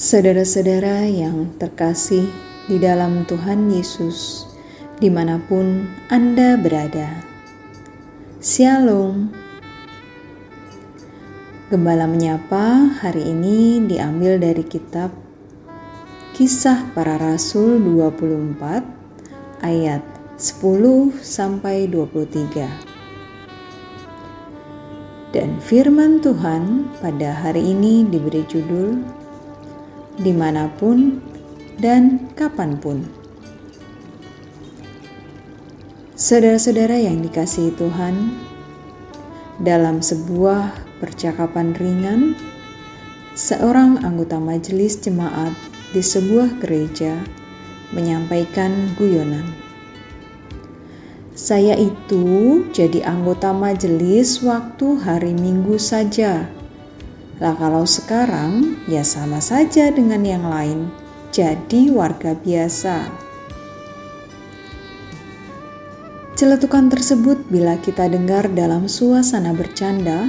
Saudara-saudara yang terkasih di dalam Tuhan Yesus, di mana pun Anda berada, Shalom. Gembala menyapa hari ini diambil dari kitab Kisah Para Rasul 24 ayat 10 sampai 23. Dan firman Tuhan pada hari ini diberi judul di mana pun dan kapan pun. Saudara-saudara yang dikasihi Tuhan, dalam sebuah percakapan ringan, seorang anggota majelis jemaat di sebuah gereja menyampaikan guyonan. Saya itu jadi anggota majelis waktu hari Minggu saja lah kalau sekarang ya sama saja dengan yang lain, jadi warga biasa. Celetukan tersebut bila kita dengar dalam suasana bercanda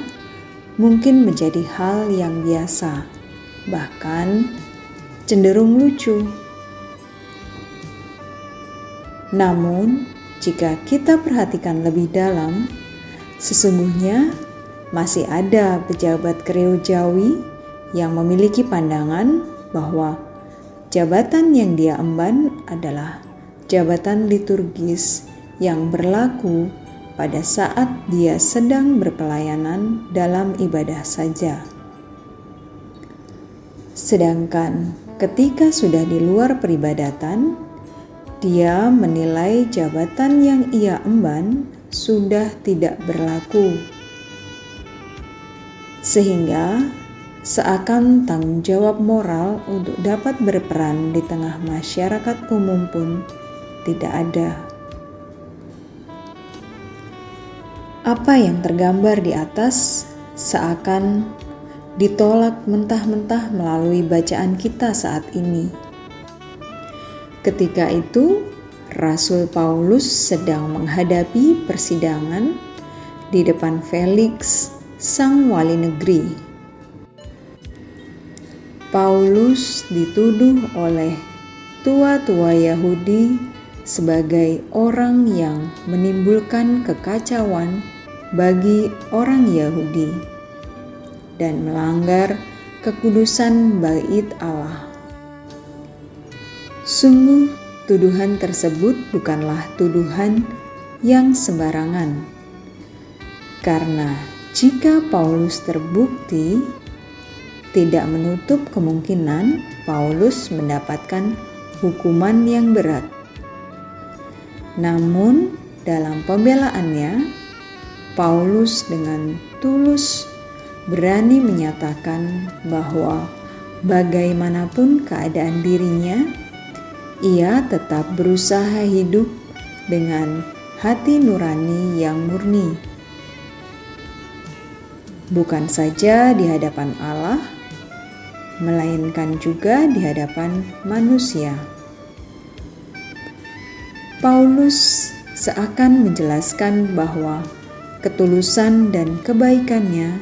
mungkin menjadi hal yang biasa, bahkan cenderung lucu. Namun, jika kita perhatikan lebih dalam, sesungguhnya masih ada pejabat Kreo Jawi yang memiliki pandangan bahwa jabatan yang dia emban adalah jabatan liturgis yang berlaku pada saat dia sedang berpelayanan dalam ibadah saja. Sedangkan ketika sudah di luar peribadatan, dia menilai jabatan yang ia emban sudah tidak berlaku sehingga seakan tanggung jawab moral untuk dapat berperan di tengah masyarakat umum pun tidak ada. Apa yang tergambar di atas seakan ditolak mentah-mentah melalui bacaan kita saat ini. Ketika itu, Rasul Paulus sedang menghadapi persidangan di depan Felix sang wali negeri. Paulus dituduh oleh tua-tua Yahudi sebagai orang yang menimbulkan kekacauan bagi orang Yahudi dan melanggar kekudusan bait Allah. Sungguh, tuduhan tersebut bukanlah tuduhan yang sembarangan, karena jika Paulus terbukti, tidak menutup kemungkinan Paulus mendapatkan hukuman yang berat. Namun, dalam pembelaannya, Paulus dengan tulus berani menyatakan bahwa bagaimanapun keadaan dirinya, ia tetap berusaha hidup dengan hati nurani yang murni bukan saja di hadapan Allah, melainkan juga di hadapan manusia. Paulus seakan menjelaskan bahwa ketulusan dan kebaikannya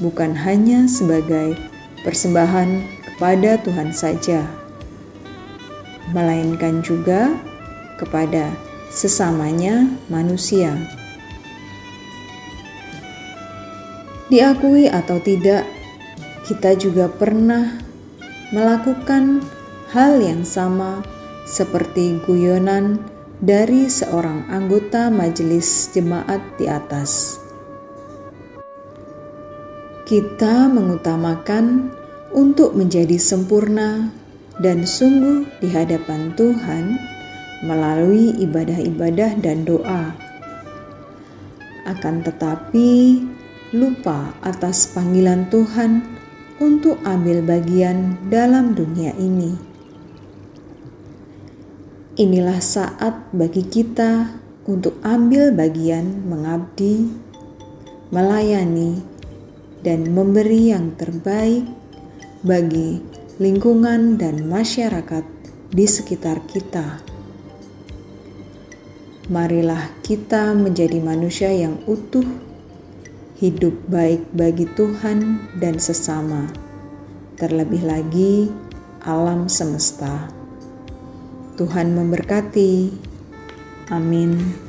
bukan hanya sebagai persembahan kepada Tuhan saja, melainkan juga kepada sesamanya manusia. Diakui atau tidak, kita juga pernah melakukan hal yang sama seperti guyonan dari seorang anggota majelis jemaat di atas. Kita mengutamakan untuk menjadi sempurna dan sungguh di hadapan Tuhan melalui ibadah-ibadah dan doa. Akan tetapi, lupa atas panggilan Tuhan untuk ambil bagian dalam dunia ini. Inilah saat bagi kita untuk ambil bagian mengabdi, melayani, dan memberi yang terbaik bagi lingkungan, dan masyarakat di sekitar kita. Marilah kita menjadi manusia yang utuh, hidup baik bagi Tuhan dan sesama, terlebih lagi alam semesta. Tuhan memberkati. Amin.